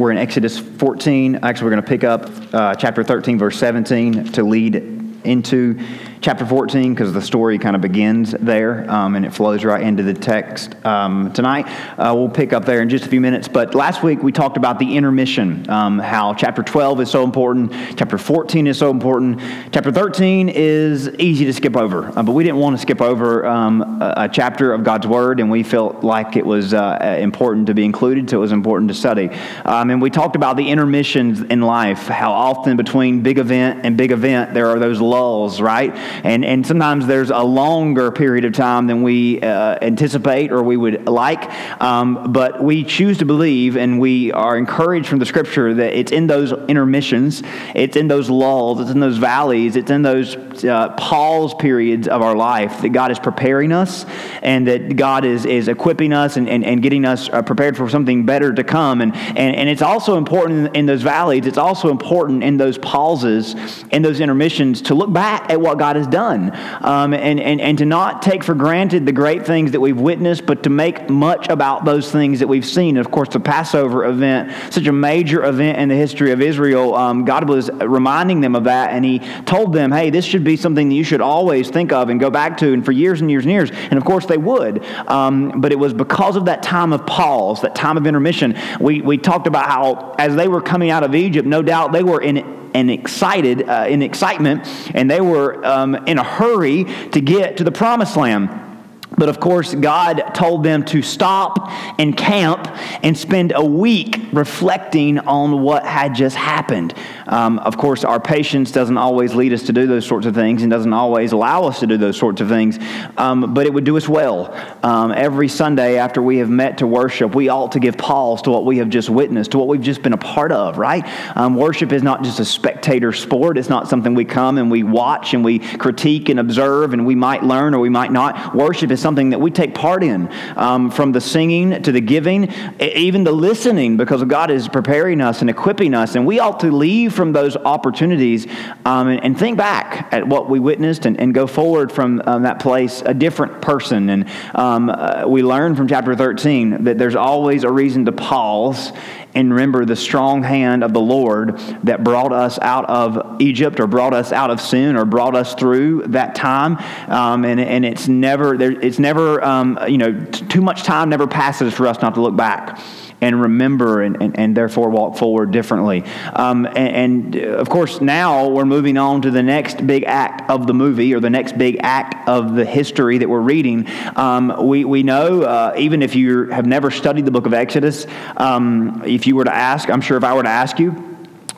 we're in Exodus 14. Actually, we're going to pick up uh, chapter 13, verse 17 to lead into chapter 14 because the story kind of begins there um, and it flows right into the text um, tonight. Uh, we'll pick up there in just a few minutes. But last week we talked about the intermission, um, how chapter 12 is so important, chapter 14 is so important, chapter 13 is easy to skip over. Uh, but we didn't want to skip over um, a, a, chapter of God's Word and we felt like it was uh, important to be included, so it was important to study. Um, and we talked about the intermissions in life, how often between big event and big event there are those lulls, right? And, and sometimes there's a longer period of time than we uh, anticipate or we would like. Um, but we choose to believe, and we are encouraged from the scripture that it's in those intermissions, it's in those lulls, it's in those valleys, it's in those uh, pause periods of our life that God is preparing us and that God is, is equipping us and, and, and getting us uh, prepared for something better to come. And, and, and it's also important in those valleys, it's also important in those pauses, in those intermissions, to look back at what God has done um, and, and, and to not take for granted the great things that we've witnessed, but to make much about those things that we've seen. And of course, the Passover event, such a major event in the history of Israel, um, God was reminding them of that, and He told them, hey, this should be something that you should always think of and go back to, and for years and years and years. And of course, they would. Um, but it was because of that time of pause, that time of intermission. We, we talked about how, as they were coming out of Egypt, no doubt they were in and excited, uh, in excitement, and they were um, in a hurry to get to the promised land. But of course, God told them to stop and camp and spend a week reflecting on what had just happened. Um, of course, our patience doesn't always lead us to do those sorts of things and doesn't always allow us to do those sorts of things, um, but it would do us well. Um, every Sunday after we have met to worship, we ought to give pause to what we have just witnessed, to what we've just been a part of, right? Um, worship is not just a spectator sport, it's not something we come and we watch and we critique and observe and we might learn or we might not. Worship is something that we take part in, um, from the singing to the giving, even the listening, because God is preparing us and equipping us. And we ought to leave from those opportunities um, and, and, think back at what we witnessed and, and go forward from um, that place a different person. And um, uh, we learn from chapter 13 that there's always a reason to pause and remember the strong hand of the Lord that brought us out of Egypt or brought us out of sin or brought us through that time. Um, and, and it's never, there, it's never, um, you know, t- too much time never passes for us not to look back and remember and, and, and therefore walk forward differently. Um, and, and, of course, now we're moving on to the next big act of the movie or the next big act of the history that we're reading. Um, we, we know, uh, even if you have never studied the book of Exodus, um, if you were to ask, I'm sure if I were to ask you,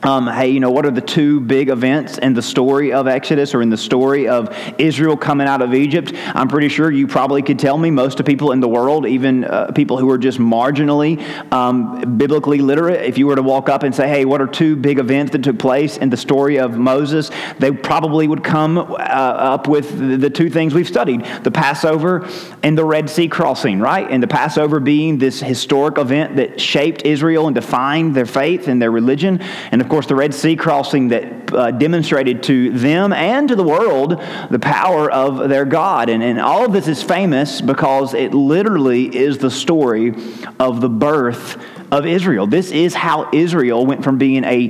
um, hey, you know, what are the two big events in the story of Exodus or in the story of Israel coming out of Egypt? I'm pretty sure you probably could tell me. Most of people in the world, even uh, people who are just marginally um, biblically literate, if you were to walk up and say, hey, what are two big events that took place in the story of Moses? They probably would come uh, up with the, two things we've studied the Passover and the Red Sea crossing, right? And the Passover being this historic event that shaped Israel and defined their faith and their religion. And of course, the Red Sea crossing that uh, demonstrated to them and to the world the power of their God. And, and all of this is famous because it literally is the story of the birth of Israel. This is how Israel went from being a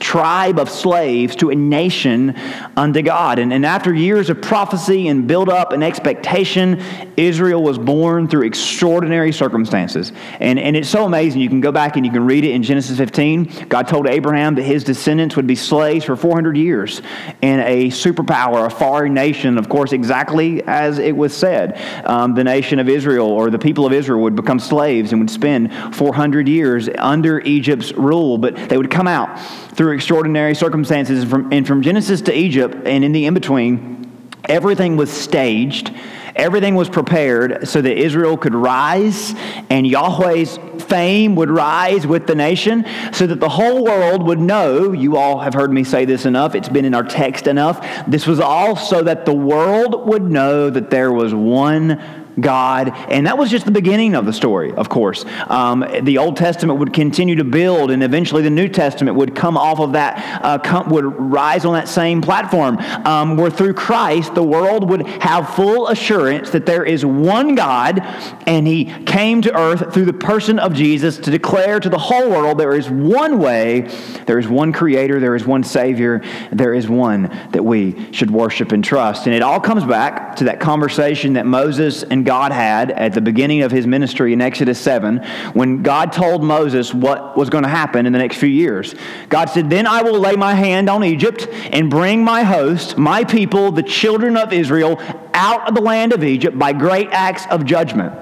tribe of slaves to a nation unto God. And, and after years of prophecy and build up and expectation, Israel was born through extraordinary circumstances. And, and it's so amazing. You can go back and you can read it in Genesis 15. God told Abraham that his descendants would be slaves for 400 years in a superpower, a foreign nation, of course, exactly as it was said. Um, the nation of Israel or the people of Israel would become slaves and would spend 400 years years under Egypt's rule, but they would come out through extraordinary circumstances. And from, and from Genesis to Egypt and in the in between, everything was staged. Everything was prepared so that Israel could rise and Yahweh's fame would rise with the nation, so that the whole world would know. You all have heard me say this enough, it's been in our text enough. This was all so that the world would know that there was one God. And that was just the beginning of the story, of course. Um, the Old Testament would continue to build, and eventually the New Testament would come off of that, uh, come, would rise on that same platform, um, where through Christ the world would have full assurance that there is one God, and He came to earth through the person of Jesus to declare to the whole world there is one way, there is one Creator, there is one Savior, there is one that we should worship and trust. And it all comes back to that conversation that Moses and God had at the beginning of his ministry in Exodus 7 when God told Moses what was going to happen in the next few years. God said, Then I will lay my hand on Egypt and bring my host, my people, the children of Israel, out of the land of Egypt by great acts of judgment.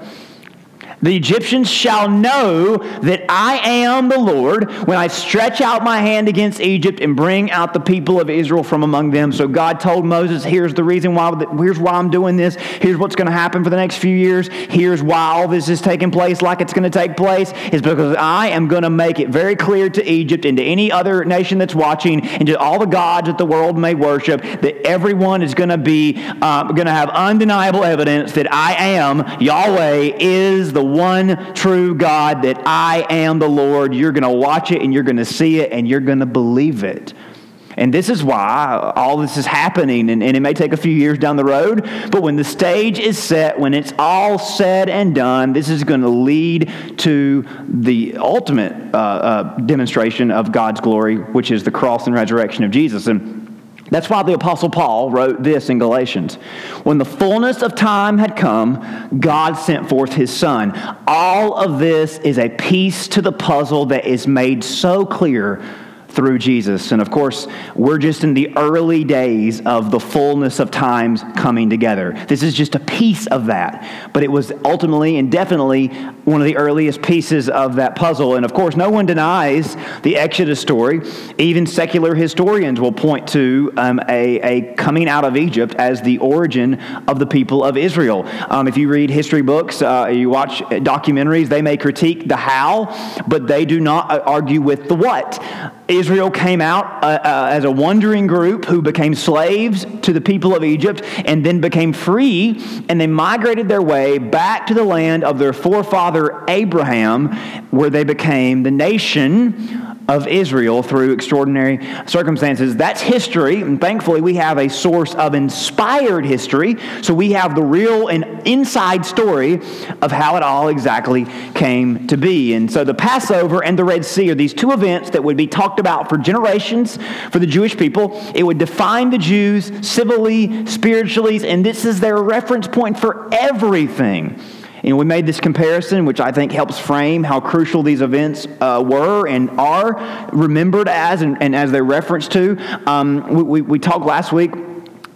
The Egyptians shall know that I am the Lord when I stretch out my hand against Egypt and bring out the people of Israel from among them. So God told Moses, here's the reason why, here's why I'm doing this. Here's what's going to happen for the next few years. Here's why all this is taking place like it's going to take place. Is because I am going to make it very clear to Egypt and to any other nation that's watching and to all the gods that the world may worship that everyone is going to be, uh, going to have undeniable evidence that I am, Yahweh, is the one true God, that I am the Lord. You're going to watch it and you're going to see it and you're going to believe it. And this is why all this is happening, and, and, it may take a few years down the road, but when the stage is set, when it's all said and done, this is going to lead to the ultimate uh, uh, demonstration of God's glory, which is the cross and resurrection of Jesus. And that's why the Apostle Paul wrote this in Galatians. When the fullness of time had come, God sent forth his Son. All of this is a piece to the puzzle that is made so clear through Jesus. And of course, we're just in the early days of the fullness of times coming together. This is just a piece of that. But it was ultimately and definitely one of the earliest pieces of that puzzle. And of course, no one denies the Exodus story. Even secular historians will point to um, a, a, coming out of Egypt as the origin of the people of Israel. Um, if you read history books, uh, you watch documentaries, they may critique the how, but they do not uh, argue with the what. Israel came out uh, uh, as a wandering group who became slaves to the people of Egypt and then became free, and they migrated their way back to the land of their forefather Abraham, where they became the nation of Israel through extraordinary circumstances. That's history, and thankfully we have a source of inspired history, so we have the real and inside story of how it all exactly came to be. And so the Passover and the Red Sea are these two events that would be talked about for generations for the Jewish people. It would define the Jews civilly, spiritually, and this is their reference point for everything and we made this comparison, which I think helps frame how crucial these events uh, were and are remembered as and, and as they're referenced to. Um, we, we, we talked last week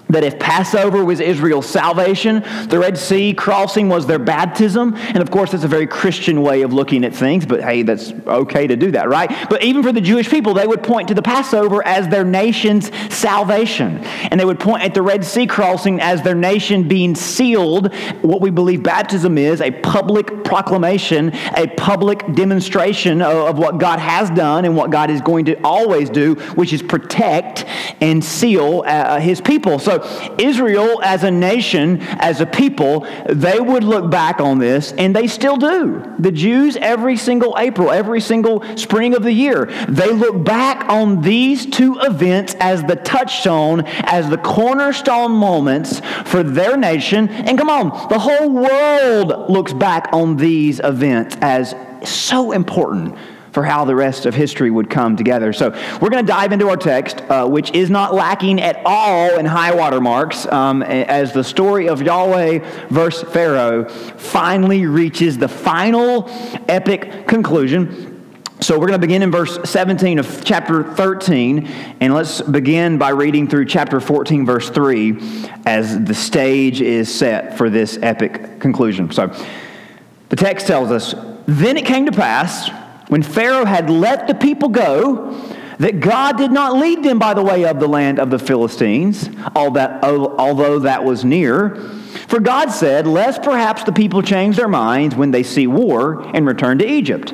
that if Passover was Israel's salvation, the Red Sea crossing was their baptism. And of course, that's a very Christian way of looking at things, but hey, that's okay to do that, right? But even for the Jewish people, they would point to the Passover as their nation's salvation. And they would point at the Red Sea crossing as their nation being sealed. What we believe baptism is a public proclamation, a public demonstration of, what God has done and what God is going to always do, which is protect and seal uh, his people. So Israel, as a nation, as a people, they would look back on this, and they still do. The Jews, every single April, every single spring of the year, they look back on these two events as the touchstone, as the cornerstone moments for their nation. And come on, the whole world looks back on these events as so important for how the rest of history would come together. So we're going to dive into our text, uh, which is not lacking at all in high water marks, um, as the story of Yahweh versus Pharaoh finally reaches the final epic conclusion. So we're going to begin in verse 17 of chapter 13, and let's begin by reading through chapter 14, verse 3, as the stage is set for this epic conclusion. So the text tells us Then it came to pass when Pharaoh had let the people go, that God did not lead them by the way of the land of the Philistines, although that was near. For God said, Lest perhaps the people change their minds when they see war and return to Egypt.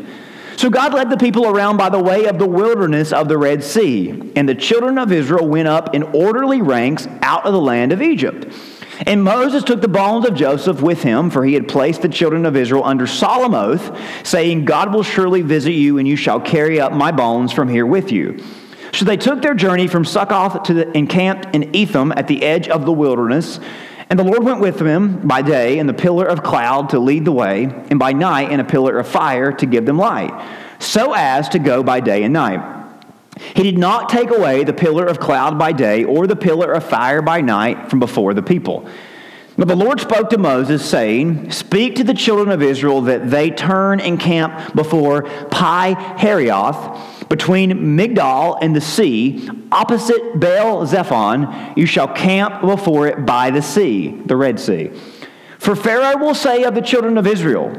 So God led the people around by the way of the wilderness of the Red Sea, and the children of Israel went up in orderly ranks out of the land of Egypt. And Moses took the bones of Joseph with him, for he had placed the children of Israel under solemn oath, saying, God will surely visit you, and you shall carry up my bones from here with you. So they took their journey from Succoth to the encamped in Etham at the edge of the wilderness. And the Lord went with them by day in the pillar of cloud to lead the way, and by night in a pillar of fire to give them light, so as to go by day and night. He did not take away the pillar of cloud by day or the pillar of fire by night from before the people. But the Lord spoke to Moses, saying, Speak to the children of Israel that they turn and camp before Pi Hahiroth, between Migdol and the sea, opposite Baal Zephon. You shall camp before it by the sea, the Red Sea. For Pharaoh will say of the children of Israel,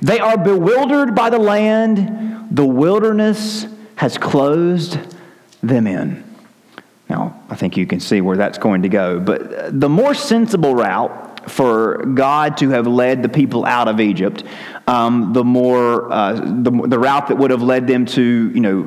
They are bewildered by the land, the wilderness has closed them in. Now, I think you can see where that's going to go. But the more sensible route for God to have led the people out of Egypt um, the more uh, the, the route that would have led them to you know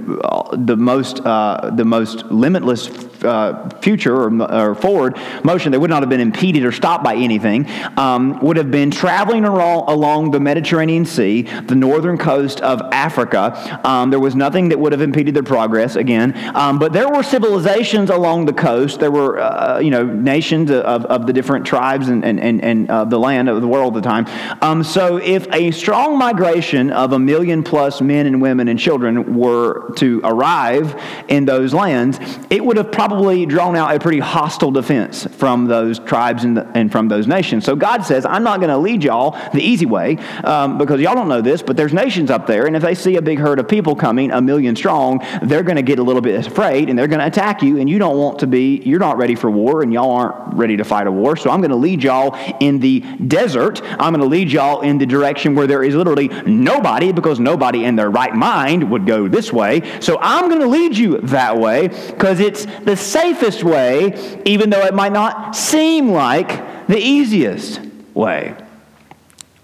the most uh, the most limitless uh, future or, or, forward motion that would not have been impeded or stopped by anything um, would have been traveling along, the Mediterranean Sea, the northern coast of Africa. Um, there was nothing that would have impeded their progress again, um, but there were civilizations along the coast. There were uh, you know nations of, of the different tribes and and and, and uh, the land of the world at the time. Um, so if a strong migration of a million plus men and women and children were to arrive in those lands, it would have probably drawn out a pretty hostile defense from those tribes and, the, and from those nations. So God says, I'm not going to lead y'all the easy way um, because y'all don't know this, but there's nations up there, and if they see a big herd of people coming, a million strong, they're going to get a little bit afraid and they're going to attack you, and you don't want to be, you're not ready for war, and y'all aren't ready to fight a war. So I'm going to lead y'all in the desert. I'm going to lead y'all in the direction where there is literally nobody, because nobody in their right mind would go this way. So I'm going to lead you that way because it's the safest way, even though it might not seem like the easiest way.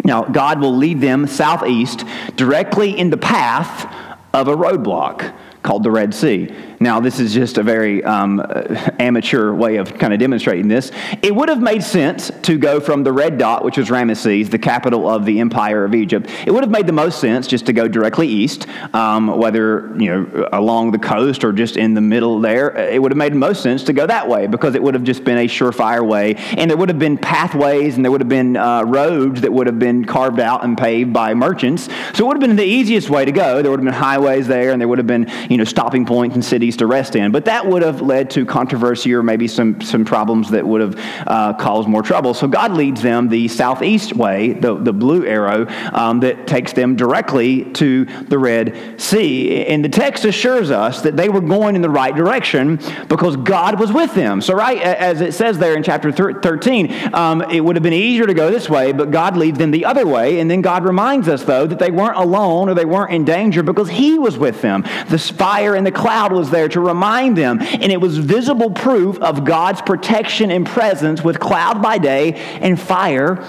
Now, God will lead them southeast directly in the path of a roadblock called the Red Sea. Now, this is just a very um, amateur way of kind of demonstrating this. It would have made sense to go from the red dot, which was Ramesses, the capital of the empire of Egypt. It would have made the most sense just to go directly east, um, whether you know along the coast or just in the middle there. It would have made the most sense to go that way because it would have just been a surefire way, and there would have been pathways and there would have been uh, roads that would have been carved out and paved by merchants. So it would have been the easiest way to go. There would have been highways there, and there would have been you know stopping points and cities cities to rest in. But that would have led to controversy or maybe some, some problems that would have uh, caused more trouble. So God leads them the southeast way, the, the blue arrow, um, that takes them directly to the Red Sea. And the text assures us that they were going in the right direction because God was with them. So, right, as it says there in chapter 13, um, it would have been easier to go this way, but God leads them the other way. And then God reminds us, though, that they weren't alone or they weren't in danger because He was with them. The fire and the cloud was there to remind them. And it was visible proof of God's protection and presence with cloud by day and fire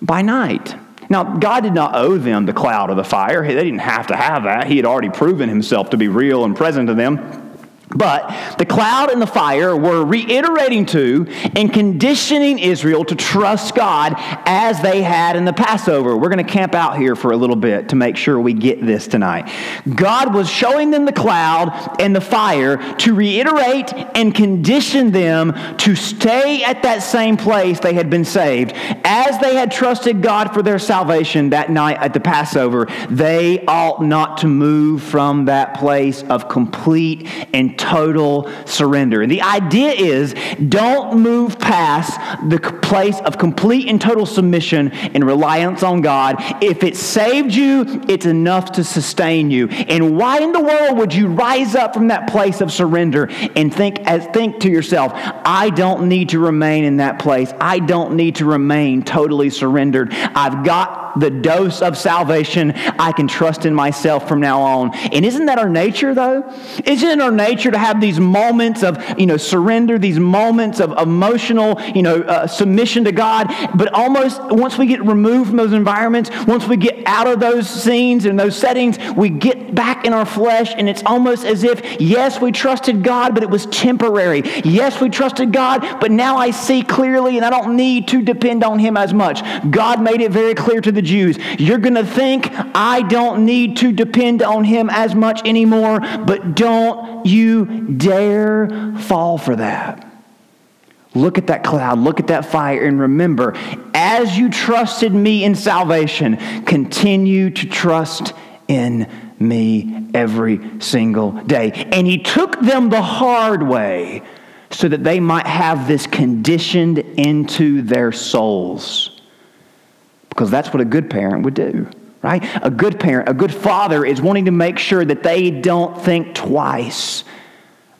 by night. Now, God did not owe them the cloud or the fire. They didn't have to have that. He had already proven himself to be real and present to them. But the cloud and the fire were reiterating to and conditioning Israel to trust God as they had in the Passover. We're going to camp out here for a little bit to make sure we get this tonight. God was showing them the cloud and the fire to reiterate and condition them to stay at that same place they had been saved. As they had trusted God for their salvation that night at the Passover, they ought not to move from that place of complete and total surrender. And the idea is don't move past the place of complete and total submission and reliance on God. If it saved you, it's enough to sustain you. And why in the world would you rise up from that place of surrender and think as think to yourself, I don't need to remain in that place. I don't need to remain totally surrendered. I've got the dose of salvation, I can trust in myself from now on. And isn't that our nature, though? Isn't it our nature to have these moments of, you know, surrender, these moments of emotional, you know, uh, submission to God? But almost once we get removed from those environments, once we get out of those scenes and those settings, we get back in our flesh, and it's almost as if, yes, we trusted God, but it was temporary. Yes, we trusted God, but now I see clearly, and I don't need to depend on Him as much. God made it very clear to the Jews you're going to think I don't need to depend on Him as much anymore, but don't you dare fall for that. Look at that cloud, look at that fire, and remember, as you trusted me in salvation, continue to trust in me every single day. And he took them the hard way so that they might have this conditioned into their souls. Because that's what a good parent would do, right? A good parent, a good father is wanting to make sure that they don't think twice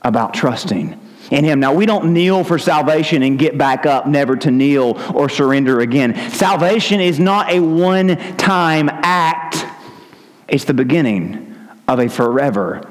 about trusting in Him. Now, we don't kneel for salvation and get back up, never to kneel or surrender again. Salvation is not a one time act, it's the beginning of a forever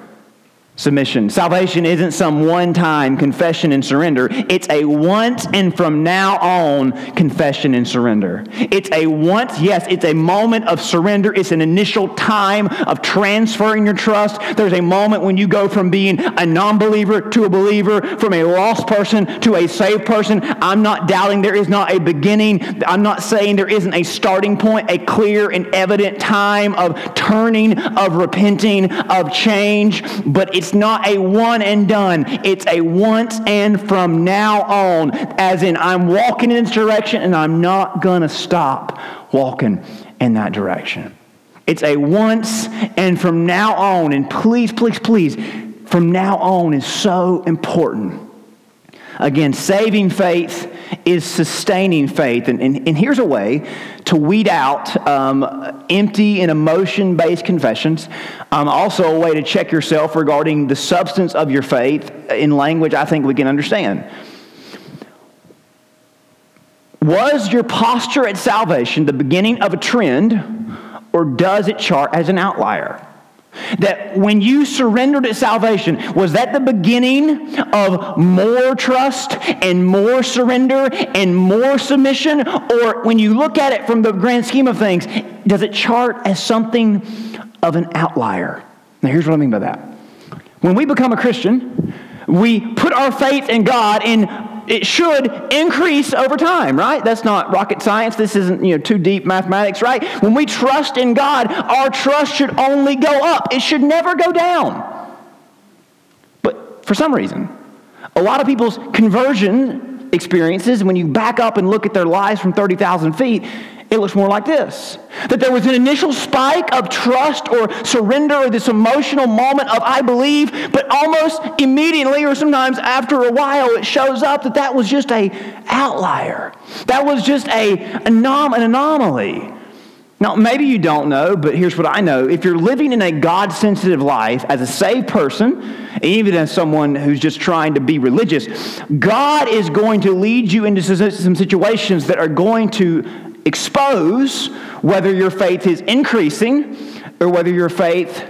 submission. Salvation isn't some one time confession and surrender. It's a once and from now on confession and surrender. It's a once, yes, it's a moment of surrender. It's an initial time of transferring your trust. There's a moment when you go from being a non believer to a believer, from a lost person to a saved person. I'm not doubting there is not a beginning. I'm not saying there isn't a starting point, a clear and evident time of turning, of repenting, of change, but it's it's not a one and done. It's a once and from now on, as in I'm walking in this direction and I'm not going to stop walking in that direction. It's a once and from now on. And please, please, please, from now on is so important. Again, saving faith is sustaining faith. And, and, and here's a way to weed out um, empty and emotion based confessions. Um, also, a way to check yourself regarding the substance of your faith in language I think we can understand. Was your posture at salvation the beginning of a trend, or does it chart as an outlier? That when you surrendered at salvation, was that the beginning of more trust and more surrender and more submission? Or when you look at it from the grand scheme of things, does it chart as something of an outlier? Now, here's what I mean by that. When we become a Christian, we put our faith in God in it should increase over time, right? That's not rocket science. This isn't, you know, too deep mathematics, right? When we trust in God, our trust should only go up. It should never go down. But for some reason, a lot of people's conversion experiences, when you back up and look at their lives from 30,000 feet, it looks more like this that there was an initial spike of trust or surrender or this emotional moment of I believe, but almost immediately or sometimes after a while it shows up that that was just a outlier. That was just a anom- an anomaly. Now, maybe you don't know, but here's what I know. If you're living in a God sensitive life as a saved person, even as someone who's just trying to be religious, God is going to lead you into some situations that are going to expose whether your faith is increasing or whether your faith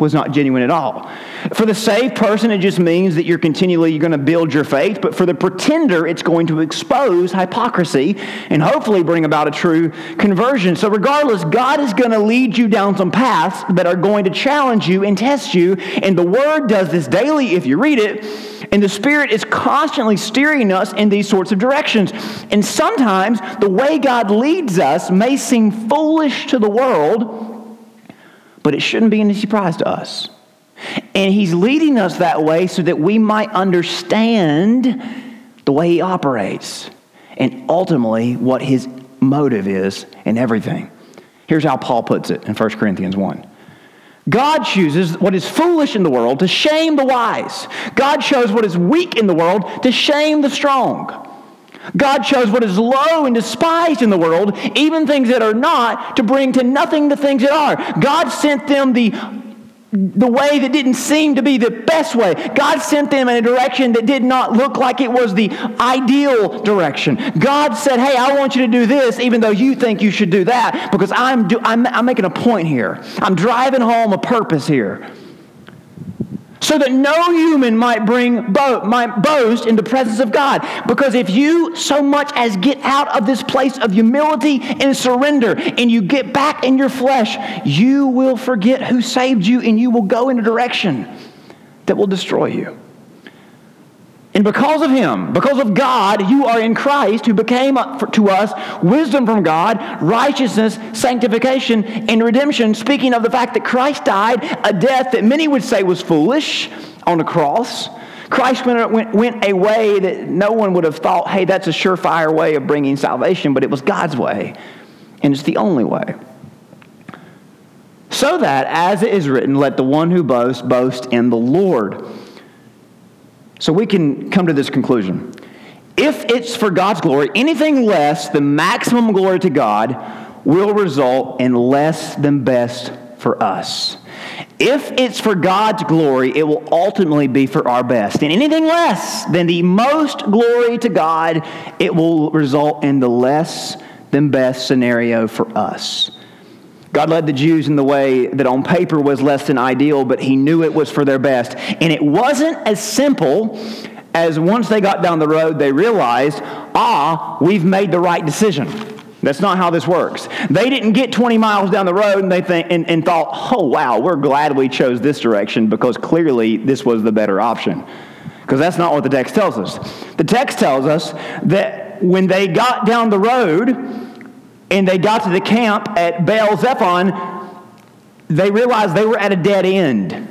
was not genuine at all. For the saved person, it just means that you're continually going to build your faith, but for the pretender, it's going to expose hypocrisy and hopefully bring about a true conversion. So, regardless, God is going to lead you down some paths that are going to challenge you and test you, and the Word does this daily if you read it. And the Spirit is constantly steering us in these sorts of directions. And sometimes the way God leads us may seem foolish to the world, but it shouldn't be any surprise to us. And He's leading us that way so that we might understand the way He operates and ultimately what His motive is in everything. Here's how Paul puts it in 1 Corinthians 1. God chooses what is foolish in the world to shame the wise. God chose what is weak in the world to shame the strong. God chose what is low and despised in the world, even things that are not, to bring to nothing the things that are. God sent them the the way that didn't seem to be the best way. God sent them in a direction that did not look like it was the ideal direction. God said, Hey, I want you to do this, even though you think you should do that, because I'm, do, I'm, I'm making a point here. I'm driving home a purpose here so that no human might bring bo- might boast in the presence of God. Because if you so much as get out of this place of humility and surrender and you get back in your flesh, you will forget who saved you and you will go in a direction that will destroy you. And because of him, because of God, you are in Christ, who became to us wisdom from God, righteousness, sanctification, and redemption. Speaking of the fact that Christ died a death that many would say was foolish on the cross. Christ went, went, went a way that no one would have thought, hey, that's a surefire way of bringing salvation, but it was God's way. And it's the only way. So that, as it is written, let the one who boasts boast in the Lord. So we can come to this conclusion. If it's for God's glory, anything less than maximum glory to God will result in less than best for us. If it's for God's glory, it will ultimately be for our best. And anything less than the most glory to God, it will result in the less than best scenario for us. God led the Jews in the way that on paper was less than ideal, but he knew it was for their best. And it wasn't as simple as once they got down the road, they realized, ah, we've made the right decision. That's not how this works. They didn't get 20 miles down the road and they think and, and thought, oh wow, we're glad we chose this direction because clearly this was the better option. Because that's not what the text tells us. The text tells us that when they got down the road, and they got to the camp at Baal Zephon, they realized they were at a dead end.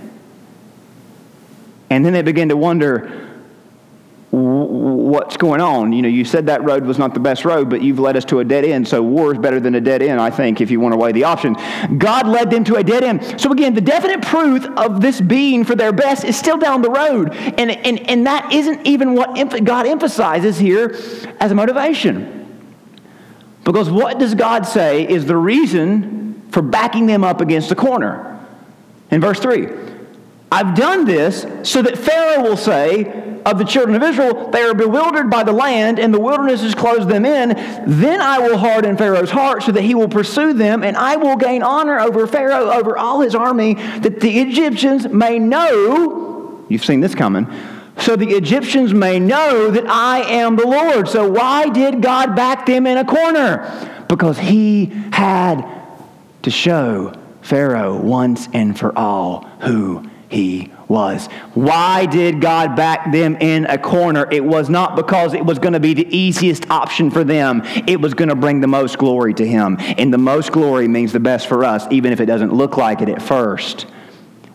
And then they began to wonder what's going on. You know, you said that road was not the best road, but you've led us to a dead end. So war is better than a dead end, I think, if you want to weigh the options. God led them to a dead end. So again, the definite proof of this being for their best is still down the road. And, and, and that isn't even what God emphasizes here as a motivation. Because what does God say is the reason for backing them up against the corner? In verse 3, I've done this so that Pharaoh will say of the children of Israel, they are bewildered by the land, and the wilderness has closed them in. Then I will harden Pharaoh's heart so that he will pursue them, and I will gain honor over Pharaoh, over all his army, that the Egyptians may know, you've seen this coming, so the Egyptians may know that I am the Lord. So why did God back them in a corner? Because he had to show Pharaoh once and for all who he was. Why did God back them in a corner? It was not because it was going to be the easiest option for them. It was going to bring the most glory to him. And the most glory means the best for us, even if it doesn't look like it at first.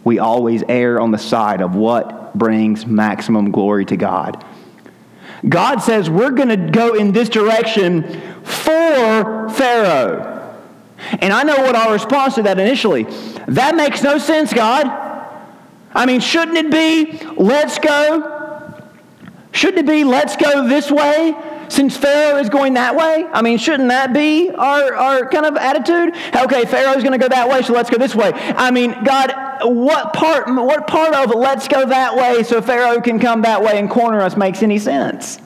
We always err on the side of what brings maximum glory to God. God says we're going to go in this direction for Pharaoh. And I know what our response to that initially. That makes no sense, God. I mean, shouldn't it be, let's go? Shouldn't it be, let's go this way? Since Pharaoh is going that way? I mean, shouldn't that be our, our kind of attitude? Okay, Pharaoh's going to go that way, so let's go this way. I mean, God, what part, what part of let's go that way so Pharaoh can come that way and corner us makes any sense?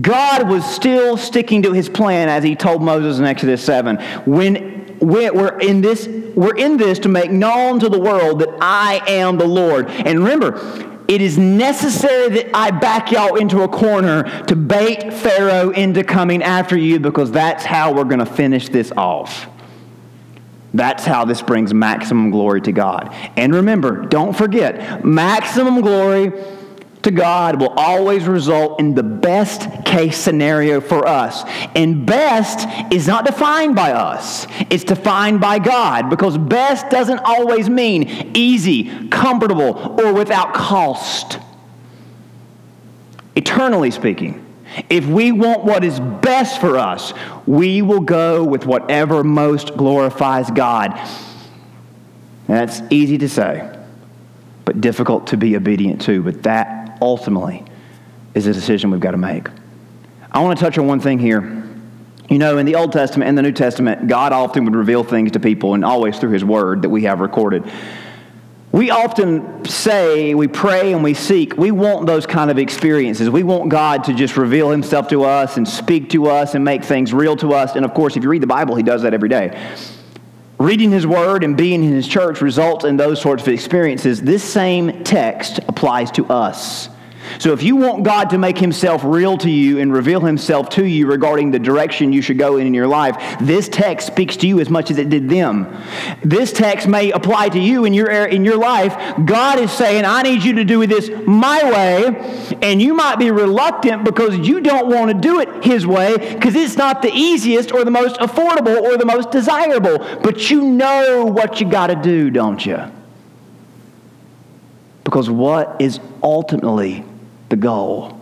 God was still sticking to his plan as he told Moses in Exodus 7. When we're in this, we're in this to make known to the world that I am the Lord. And remember, it is necessary that I back y'all into a corner to bait Pharaoh into coming after you because that's how we're going to finish this off. That's how this brings maximum glory to God. And remember, don't forget, maximum glory to God will always result in the best case scenario for us. And best is not defined by us, it's defined by God because best doesn't always mean easy, comfortable, or without cost. Eternally speaking, if we want what is best for us, we will go with whatever most glorifies God. That's easy to say, but difficult to be obedient to. But that ultimately is a decision we've got to make. I want to touch on one thing here You know, in the Old Testament and the New Testament, God often would reveal things to people, and always through His Word that we have recorded. We often say, we pray, and we seek. We want those kind of experiences. We want God to just reveal Himself to us and speak to us and make things real to us. And of course, if you read the Bible, He does that every day. Reading His Word and being in His church results in those sorts of experiences. This same text applies to us. So if you want God to make himself real to you and reveal himself to you regarding the direction you should go in in your life, this text speaks to you as much as it did them. This text may apply to you in your er, in your life. God is saying, "I need you to do this my way," and you might be reluctant because you don't want to do it his way because it's not the easiest or the most affordable or the most desirable, but you know what you got to do, don't you? Because what is ultimately the goal.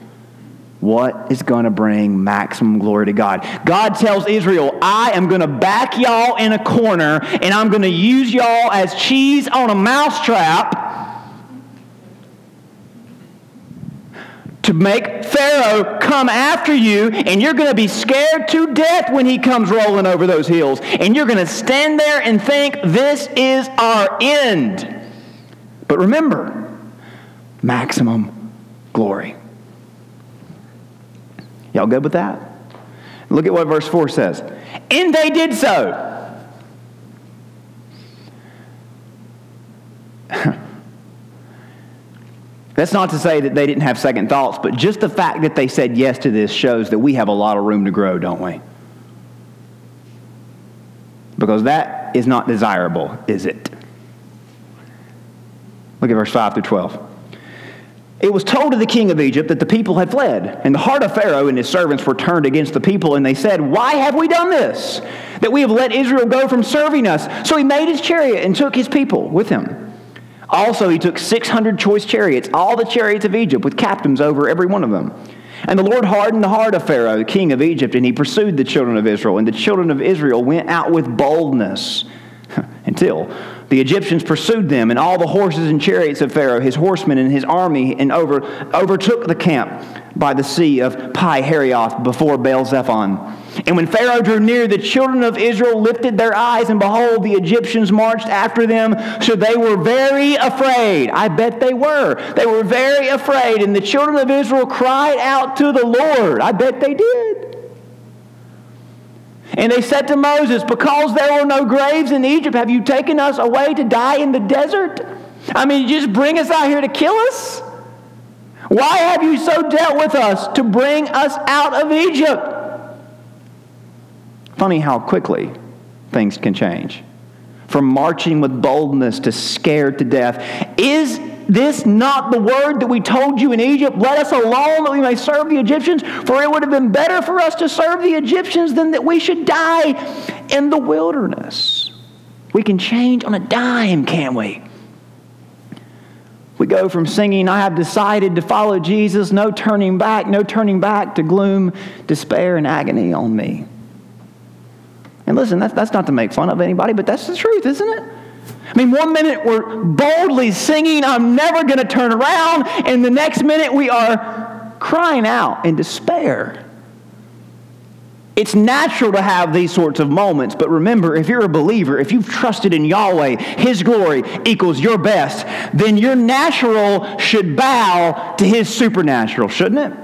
What is going to bring maximum glory to God? God tells Israel, I am going to back y'all in a corner and I'm going to use y'all as cheese on a mousetrap to make Pharaoh come after you, and you're going to be scared to death when he comes rolling over those hills. And you're going to stand there and think, this is our end. But remember, maximum glory. Y'all good with that? Look at what verse 4 says. And they did so. That's not to say that they didn't have second thoughts, but just the fact that they said yes to this shows that we have a lot of room to grow, don't we? Because that is not desirable, is it? Look at verse 5 through 12. It was told to the king of Egypt that the people had fled, and the heart of Pharaoh and his servants were turned against the people, and they said, Why have we done this? That we have let Israel go from serving us. So he made his chariot and took his people with him. Also, he took 600 choice chariots, all the chariots of Egypt, with captains over every one of them. And the Lord hardened the heart of Pharaoh, the king of Egypt, and he pursued the children of Israel. And the children of Israel went out with boldness until the Egyptians pursued them and all the horses and chariots of Pharaoh, his horsemen and his army, and over, overtook the camp by the sea of Pi Hahiroth before Baal Zephon. And when Pharaoh drew near, the children of Israel lifted their eyes, and behold, the Egyptians marched after them. So they were very afraid. I bet they were. They were very afraid. And the children of Israel cried out to the Lord. I bet they did. And they said to Moses, Because there were no graves in Egypt, have you taken us away to die in the desert? I mean, you just bring us out here to kill us? Why have you so dealt with us to bring us out of Egypt? Funny how quickly things can change. From marching with boldness to scared to death. Is this not the word that we told you in Egypt? Let us alone that we may serve the Egyptians, for it would have been better for us to serve the Egyptians than that we should die in the wilderness. We can change on a dime, can't we? We go from singing, I have decided to follow Jesus, no turning back, no turning back, to gloom, despair, and agony on me. And listen, that's, that's not to make fun of anybody, but that's the truth, isn't it? I mean, one minute we're boldly singing, I'm never going to turn around, and the next minute we are crying out in despair. It's natural to have these sorts of moments, but remember, if you're a believer, if you've trusted in Yahweh, His glory equals your best, then your natural should bow to His supernatural, shouldn't it?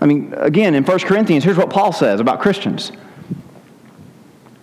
I mean, again, in 1 Corinthians, here's what Paul says about Christians.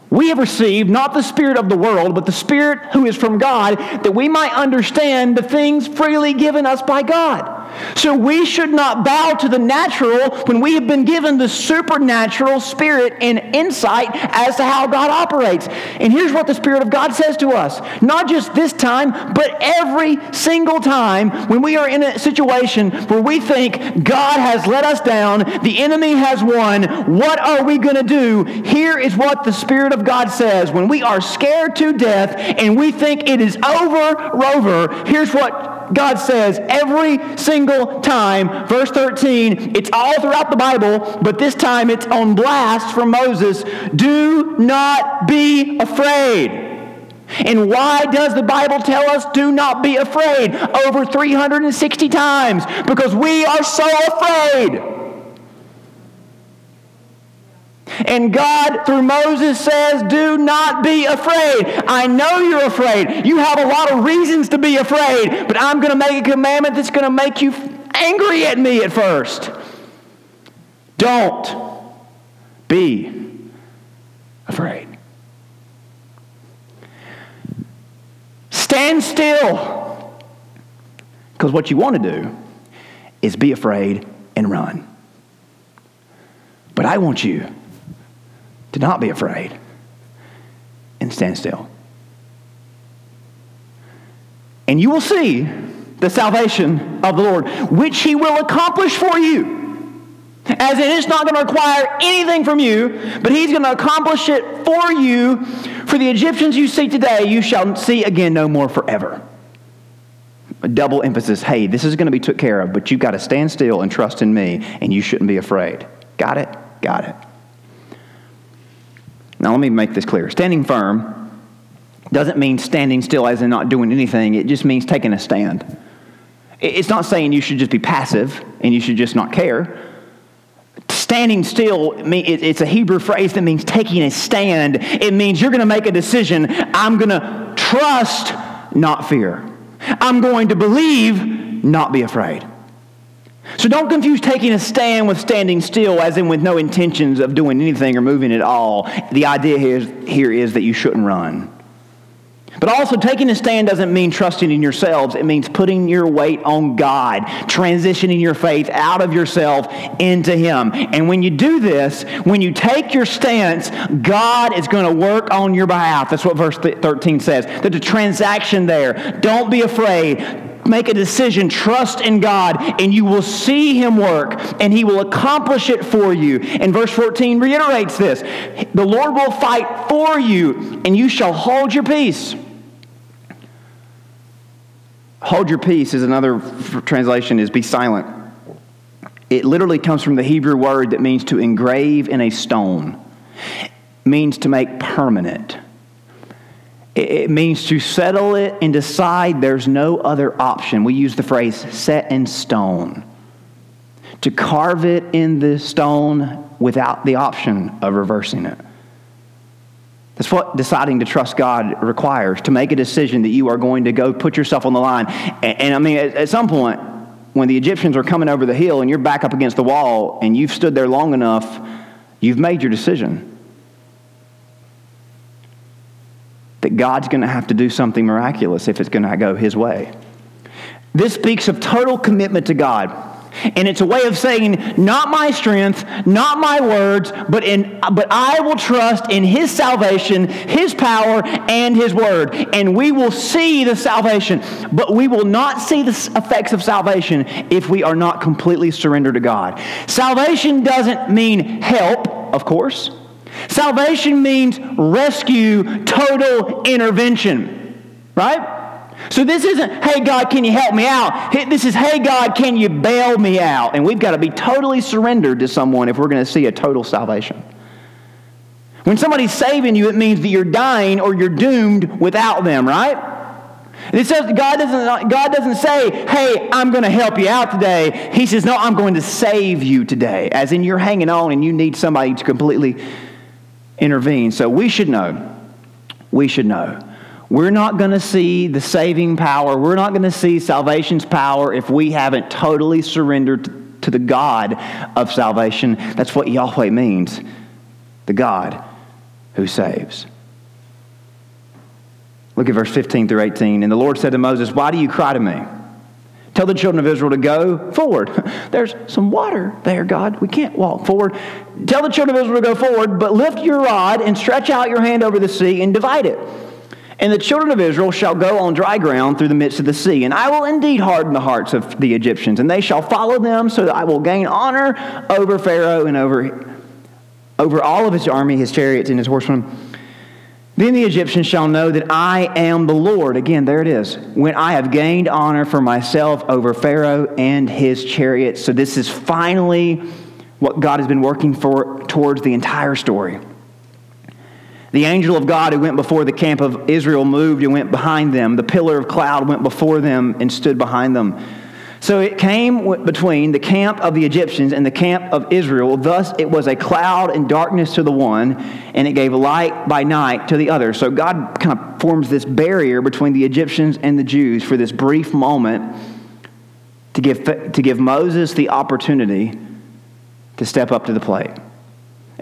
We have received not the Spirit of the world, but the Spirit who is from God, that we might understand the things freely given us by God. So we should not bow to the natural when we have been given the supernatural spirit and insight as to how God operates. And here's what the Spirit of God says to us not just this time, but every single time when we are in a situation where we think God has let us down, the enemy has won, what are we going to do? Here is what the Spirit of God says. When we are scared to death and we think it is over, rover, here's what God says every single time. Verse 13, it's all throughout the Bible, but this time it's on blast from Moses. Do not be afraid. And why does the Bible tell us do not be afraid over 360 times? Because we are so afraid. And God, through Moses, says, Do not be afraid. I know you're afraid. You have a lot of reasons to be afraid, but I'm going to make a commandment that's going to make you angry at me at first. Don't be afraid. Stand still. Because what you want to do is be afraid and run. But I want you to not be afraid and stand still. And you will see the salvation of the Lord, which he will accomplish for you. As it is not going to require anything from you, but he's going to accomplish it for you. For the Egyptians you see today, you shall see again no more forever. A double emphasis hey, this is going to be took care of, but you've got to stand still and trust in me, and you shouldn't be afraid. Got it? Got it. Now, let me make this clear. Standing firm doesn't mean standing still as in not doing anything, it just means taking a stand. It's not saying you should just be passive and you should just not care. Standing still, it's a Hebrew phrase that means taking a stand. It means you're going to make a decision. I'm going to trust, not fear. I'm going to believe, not be afraid. So don't confuse taking a stand with standing still, as in with no intentions of doing anything or moving at all. The idea here is, here is that you shouldn't run. But also, taking a stand doesn't mean trusting in yourselves. It means putting your weight on God, transitioning your faith out of yourself into Him. And when you do this, when you take your stance, God is going to work on your behalf. That's what verse 13 says. There's a transaction there. Don't be afraid make a decision, trust in God, and you will see Him work, and He will accomplish it for you. And verse 14 reiterates this The Lord will fight for you, and you shall hold your peace. Hold your peace is another translation is be silent. It literally comes from the Hebrew word that means to engrave in a stone. It means to make permanent. It means to settle it and decide there's no other option. We use the phrase set in stone. To carve it in the stone without the option of reversing it. That's what deciding to trust God requires to make a decision that you are going to go put yourself on the line. And, and I mean, at, at some point, when the Egyptians are coming over the hill and you're back up against the wall and you've stood there long enough, you've made your decision. That God's going to have to do something miraculous if it's going to go His way. This speaks of total commitment to God. And it's a way of saying, not my strength, not my words, but, in, but I will trust in His salvation, His power, and His word. And we will see the salvation, but we will not see the effects of salvation if we are not completely surrendered to God. Salvation doesn't mean help, of course. Salvation means rescue, total intervention, right? So this isn't, hey, God, can you help me out? This is, hey, God, can you bail me out? And we've got to be totally surrendered to someone if we're going to see a total salvation. When somebody's saving you, it means that you're dying or you're doomed without them, right? It says God doesn't, God doesn't say, hey, I'm going to help you out today. He says, no, I'm going to save you today, as in you're hanging on and you need somebody to completely intervene. So we should know. We should know we're not going to see the saving power. We're not going to see salvation's power if we haven't totally surrendered to the God of salvation. That's what Yahweh means the God who saves. Look at verse 15 through 18. And the Lord said to Moses, Why do you cry to me? Tell the children of Israel to go forward. There's some water there, God. We can't walk forward. Tell the children of Israel to go forward, but lift your rod and stretch out your hand over the sea and divide it and the children of Israel shall go on dry ground through the midst of the sea. And I will indeed harden the hearts of the Egyptians, and they shall follow them, so that I will gain honor over Pharaoh and over, over all of his army, his chariots, and his horsemen. Then the Egyptians shall know that I am the Lord. Again, there it is. When I have gained honor for myself over Pharaoh and his chariots. So this is finally what God has been working for towards the entire story. The angel of God who went before the camp of Israel moved and went behind them. The pillar of cloud went before them and stood behind them. So it came between the camp of the Egyptians and the camp of Israel. Thus it was a cloud and darkness to the one, and it gave light by night to the other. So God kind of forms this barrier between the Egyptians and the Jews for this brief moment to give, to give Moses the opportunity to step up to the plate.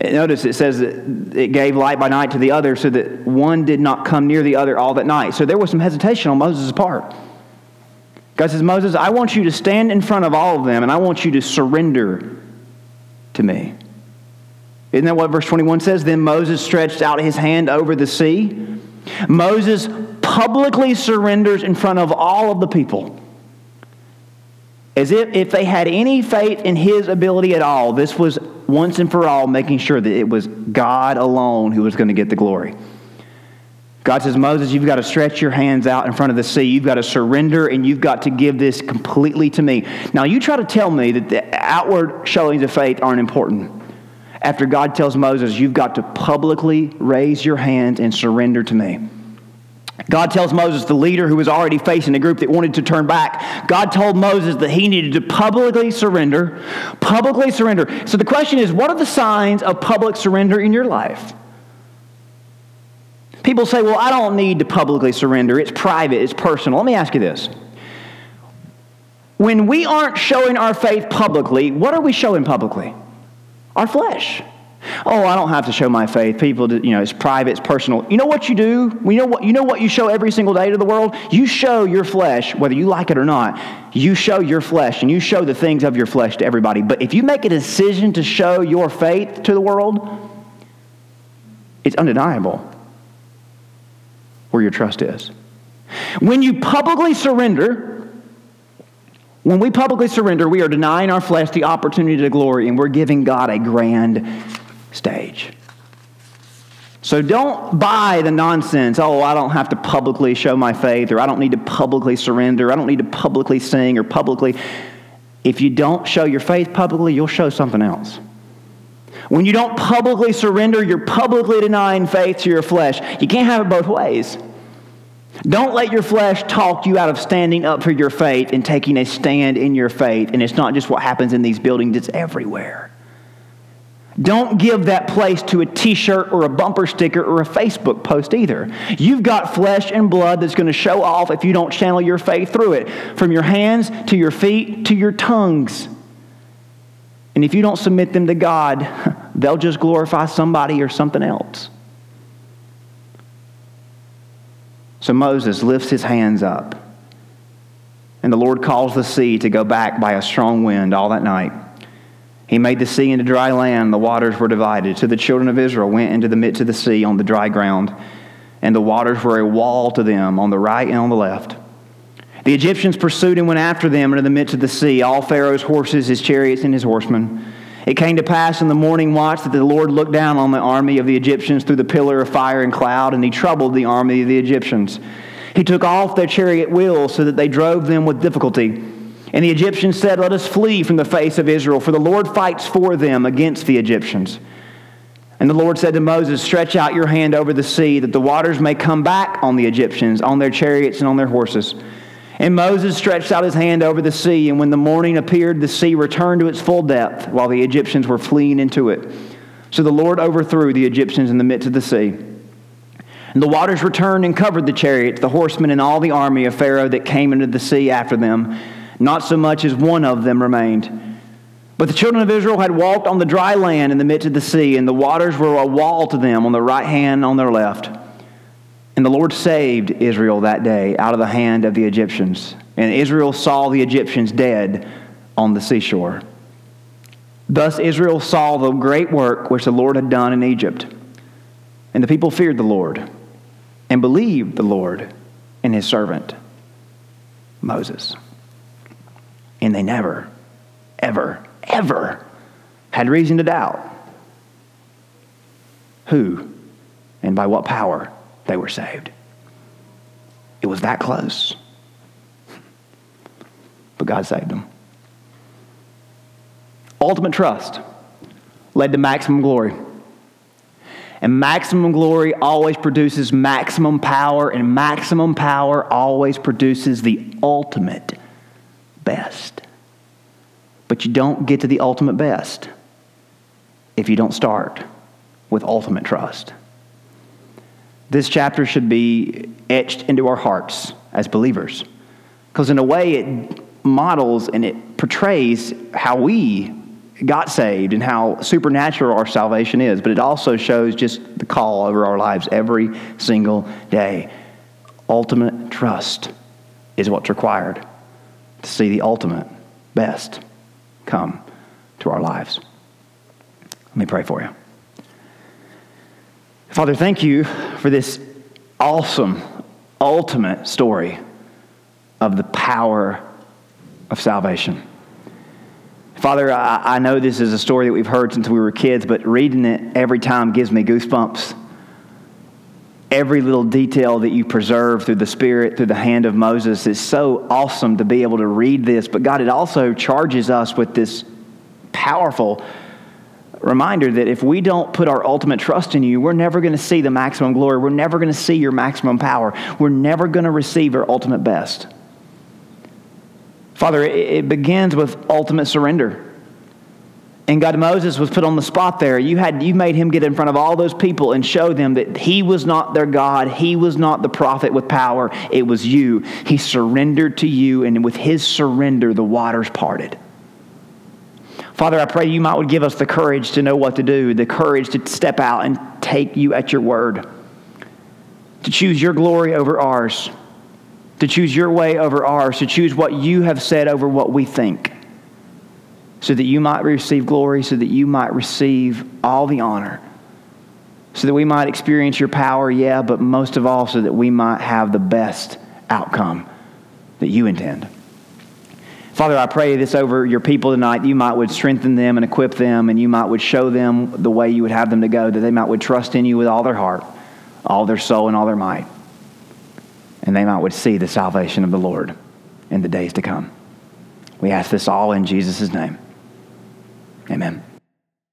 Notice it says that it gave light by night to the other so that one did not come near the other all that night. So there was some hesitation on Moses' part. God says, Moses, I want you to stand in front of all of them and I want you to surrender to me. Isn't that what verse 21 says? Then Moses stretched out his hand over the sea. Moses publicly surrenders in front of all of the people. As if, if they had any faith in his ability at all, this was once and for all making sure that it was God alone who was going to get the glory. God says, Moses, you've got to stretch your hands out in front of the sea. You've got to surrender and you've got to give this completely to me. Now, you try to tell me that the outward showings of faith aren't important. After God tells Moses, you've got to publicly raise your hands and surrender to me. God tells Moses, the leader who was already facing a group that wanted to turn back, God told Moses that he needed to publicly surrender. Publicly surrender. So the question is, what are the signs of public surrender in your life? People say, well, I don't need to publicly surrender. It's private, it's personal. Let me ask you this. When we aren't showing our faith publicly, what are we showing publicly? Our flesh. Oh, I don't have to show my faith. People, you know, it's private, it's personal. You know what you do? You know what, you know what you show every single day to the world? You show your flesh, whether you like it or not. You show your flesh and you show the things of your flesh to everybody. But if you make a decision to show your faith to the world, it's undeniable where your trust is. When you publicly surrender, when we publicly surrender, we are denying our flesh the opportunity to glory and we're giving God a grand stage. So don't buy the nonsense, oh, I don't have to publicly show my faith, or I don't need to publicly surrender, I don't need to publicly sing or publicly. If you don't show your faith publicly, you'll show something else. When you don't publicly surrender, you're publicly denying faith to your flesh. You can't have it both ways. Don't let your flesh talk you out of standing up for your faith and taking a stand in your faith. And it's not just what happens in these buildings, it's everywhere. Don't give that place to a t shirt or a bumper sticker or a Facebook post either. You've got flesh and blood that's going to show off if you don't channel your faith through it, from your hands to your feet to your tongues. And if you don't submit them to God, they'll just glorify somebody or something else. So Moses lifts his hands up, and the Lord calls the sea to go back by a strong wind all that night. He made the sea into dry land, the waters were divided. So the children of Israel went into the midst of the sea on the dry ground, and the waters were a wall to them on the right and on the left. The Egyptians pursued and went after them into the midst of the sea, all Pharaoh's horses, his chariots, and his horsemen. It came to pass in the morning watch that the Lord looked down on the army of the Egyptians through the pillar of fire and cloud, and he troubled the army of the Egyptians. He took off their chariot wheels so that they drove them with difficulty. And the Egyptians said, Let us flee from the face of Israel, for the Lord fights for them against the Egyptians. And the Lord said to Moses, Stretch out your hand over the sea, that the waters may come back on the Egyptians, on their chariots, and on their horses. And Moses stretched out his hand over the sea, and when the morning appeared, the sea returned to its full depth, while the Egyptians were fleeing into it. So the Lord overthrew the Egyptians in the midst of the sea. And the waters returned and covered the chariots, the horsemen, and all the army of Pharaoh that came into the sea after them. Not so much as one of them remained. But the children of Israel had walked on the dry land in the midst of the sea, and the waters were a wall to them on their right hand and on their left. And the Lord saved Israel that day out of the hand of the Egyptians. And Israel saw the Egyptians dead on the seashore. Thus Israel saw the great work which the Lord had done in Egypt. And the people feared the Lord and believed the Lord and his servant, Moses. And they never, ever, ever had reason to doubt who and by what power they were saved. It was that close. But God saved them. Ultimate trust led to maximum glory. And maximum glory always produces maximum power, and maximum power always produces the ultimate best. But you don't get to the ultimate best if you don't start with ultimate trust. This chapter should be etched into our hearts as believers. Because, in a way, it models and it portrays how we got saved and how supernatural our salvation is, but it also shows just the call over our lives every single day. Ultimate trust is what's required to see the ultimate best come to our lives. Let me pray for you. Father, thank you for this awesome, ultimate story of the power of salvation. Father, I, I, know this is a story that we've heard since we were kids, but reading it every time gives me goosebumps. Every little detail that you preserve through the Spirit, through the hand of Moses, is so awesome to be able to read this. But God, it also charges us with this powerful reminder that if we don't put our ultimate trust in you, we're never going to see the maximum glory. We're never going to see your maximum power. We're never going to receive our ultimate best. Father, it begins with ultimate surrender. And God, Moses was put on the spot there. You, had, you made him get in front of all those people and show them that he was not their God. He was not the prophet with power. It was you. He surrendered to you, and with his surrender, the waters parted. Father, I pray you might would give us the courage to know what to do, the courage to step out and take you at your word, to choose your glory over ours to choose your way over ours, to choose what you have said over what we think, so that you might receive glory, so that you might receive all the honor, so that we might experience your power, yeah, but most of all, so that we might have the best outcome that you intend. Father, I pray this over your people tonight. You might would strengthen them and equip them, and you might would show them the way you would have them to go, that they might would trust in you with all their heart, all their soul, and all their might and they might would see the salvation of the Lord in the days to come. We ask this all in Jesus' name. Amen.